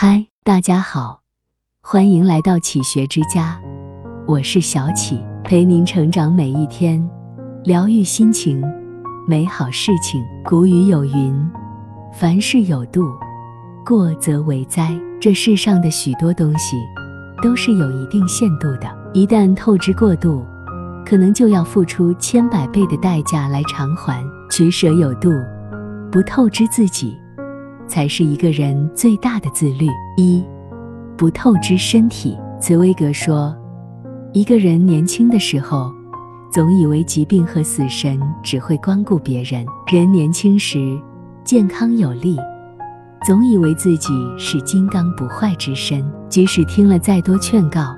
嗨，大家好，欢迎来到启学之家，我是小启，陪您成长每一天，疗愈心情，美好事情。古语有云：凡事有度，过则为灾。这世上的许多东西都是有一定限度的，一旦透支过度，可能就要付出千百倍的代价来偿还。取舍有度，不透支自己。才是一个人最大的自律。一，不透支身体。茨威格说，一个人年轻的时候，总以为疾病和死神只会光顾别人；人年轻时，健康有力，总以为自己是金刚不坏之身，即使听了再多劝告，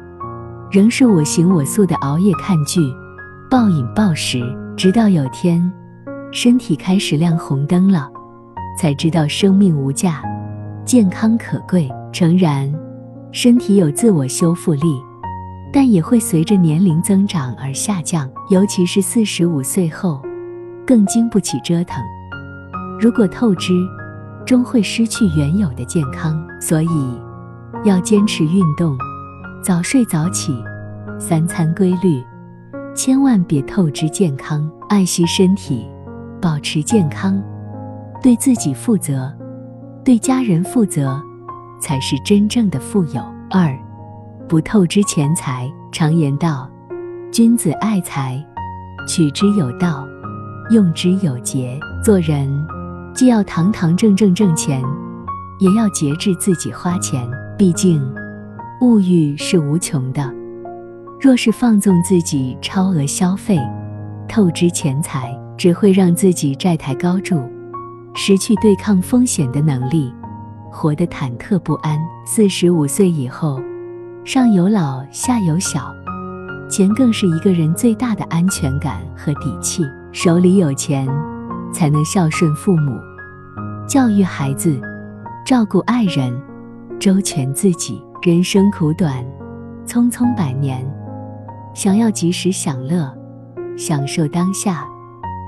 仍是我行我素的熬夜看剧、暴饮暴食，直到有天，身体开始亮红灯了。才知道生命无价，健康可贵。诚然，身体有自我修复力，但也会随着年龄增长而下降。尤其是四十五岁后，更经不起折腾。如果透支，终会失去原有的健康。所以，要坚持运动，早睡早起，三餐规律，千万别透支健康。爱惜身体，保持健康。对自己负责，对家人负责，才是真正的富有。二，不透支钱财。常言道：“君子爱财，取之有道，用之有节。”做人既要堂堂正正挣钱，也要节制自己花钱。毕竟，物欲是无穷的，若是放纵自己超额消费，透支钱财，只会让自己债台高筑。失去对抗风险的能力，活得忐忑不安。四十五岁以后，上有老下有小，钱更是一个人最大的安全感和底气。手里有钱，才能孝顺父母、教育孩子、照顾爱人、周全自己。人生苦短，匆匆百年，想要及时享乐，享受当下，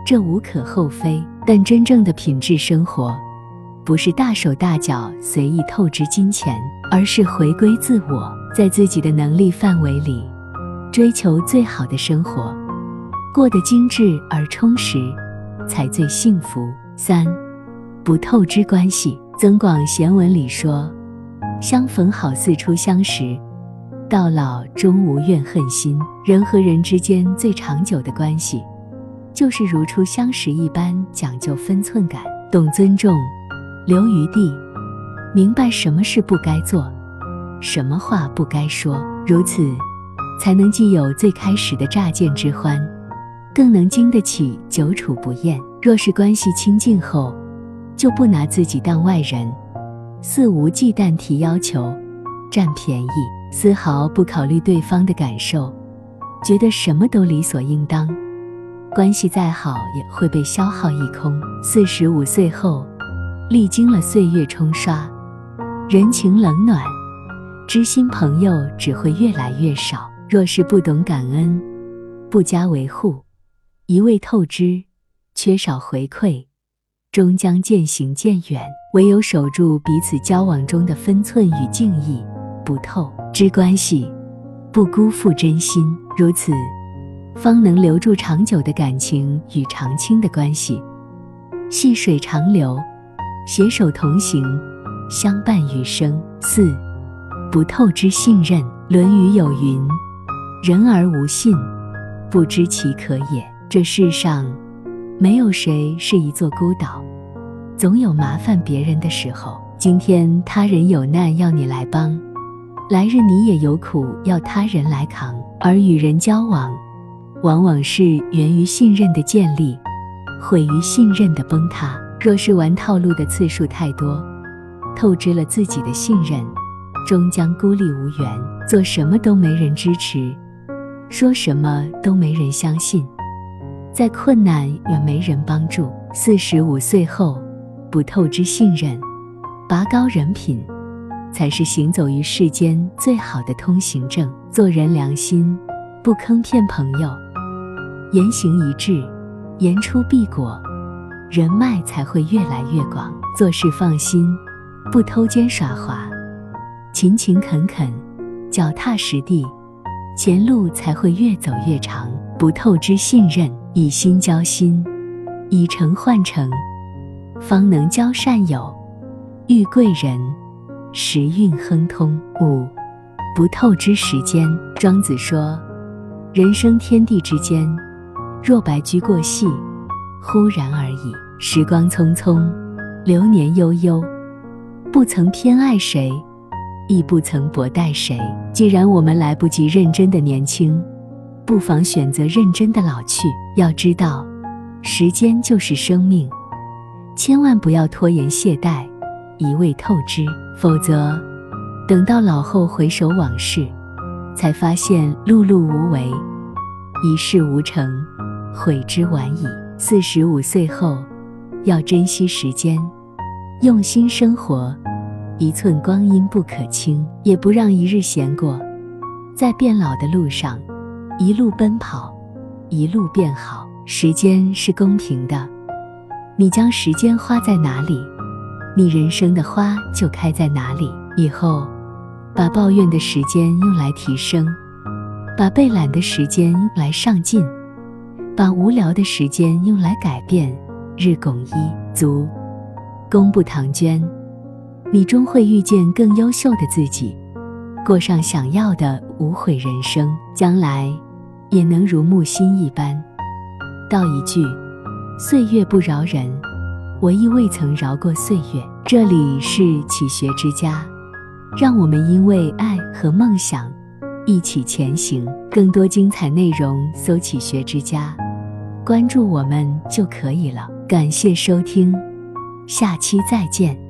这无可厚非。但真正的品质生活，不是大手大脚随意透支金钱，而是回归自我，在自己的能力范围里，追求最好的生活，过得精致而充实，才最幸福。三，不透支关系。增广贤文里说：“相逢好似初相识，到老终无怨恨心。”人和人之间最长久的关系。就是如初相识一般，讲究分寸感，懂尊重，留余地，明白什么事不该做，什么话不该说，如此，才能既有最开始的乍见之欢，更能经得起久处不厌。若是关系亲近后，就不拿自己当外人，肆无忌惮提要求，占便宜，丝毫不考虑对方的感受，觉得什么都理所应当。关系再好也会被消耗一空。四十五岁后，历经了岁月冲刷，人情冷暖，知心朋友只会越来越少。若是不懂感恩，不加维护，一味透支，缺少回馈，终将渐行渐远。唯有守住彼此交往中的分寸与敬意，不透支关系，不辜负真心，如此。方能留住长久的感情与长青的关系，细水长流，携手同行，相伴余生。四，不透支信任。《论语》有云：“人而无信，不知其可也。”这世上，没有谁是一座孤岛，总有麻烦别人的时候。今天他人有难要你来帮，来日你也有苦要他人来扛。而与人交往，往往是源于信任的建立，毁于信任的崩塌。若是玩套路的次数太多，透支了自己的信任，终将孤立无援，做什么都没人支持，说什么都没人相信，再困难也没人帮助。四十五岁后，不透支信任，拔高人品，才是行走于世间最好的通行证。做人良心，不坑骗朋友。言行一致，言出必果，人脉才会越来越广。做事放心，不偷奸耍滑，勤勤恳恳，脚踏实地，前路才会越走越长。不透支信任，以心交心，以诚换诚，方能交善友，遇贵人，时运亨通。五，不透支时间。庄子说：“人生天地之间，若白驹过隙，忽然而已。时光匆匆，流年悠悠，不曾偏爱谁，亦不曾薄待谁。既然我们来不及认真的年轻。”不妨选择认真的老去。要知道，时间就是生命，千万不要拖延懈怠，一味透支，否则等到老后回首往事，才发现碌碌无为，一事无成，悔之晚矣。四十五岁后，要珍惜时间，用心生活，一寸光阴不可轻，也不让一日闲过，在变老的路上。一路奔跑，一路变好。时间是公平的，你将时间花在哪里，你人生的花就开在哪里。以后，把抱怨的时间用来提升，把被懒的时间用来上进，把无聊的时间用来改变。日拱一卒，功不唐捐，你终会遇见更优秀的自己。过上想要的无悔人生，将来也能如木心一般。道一句：岁月不饶人，我亦未曾饶过岁月。这里是启学之家，让我们因为爱和梦想一起前行。更多精彩内容，搜“启学之家”，关注我们就可以了。感谢收听，下期再见。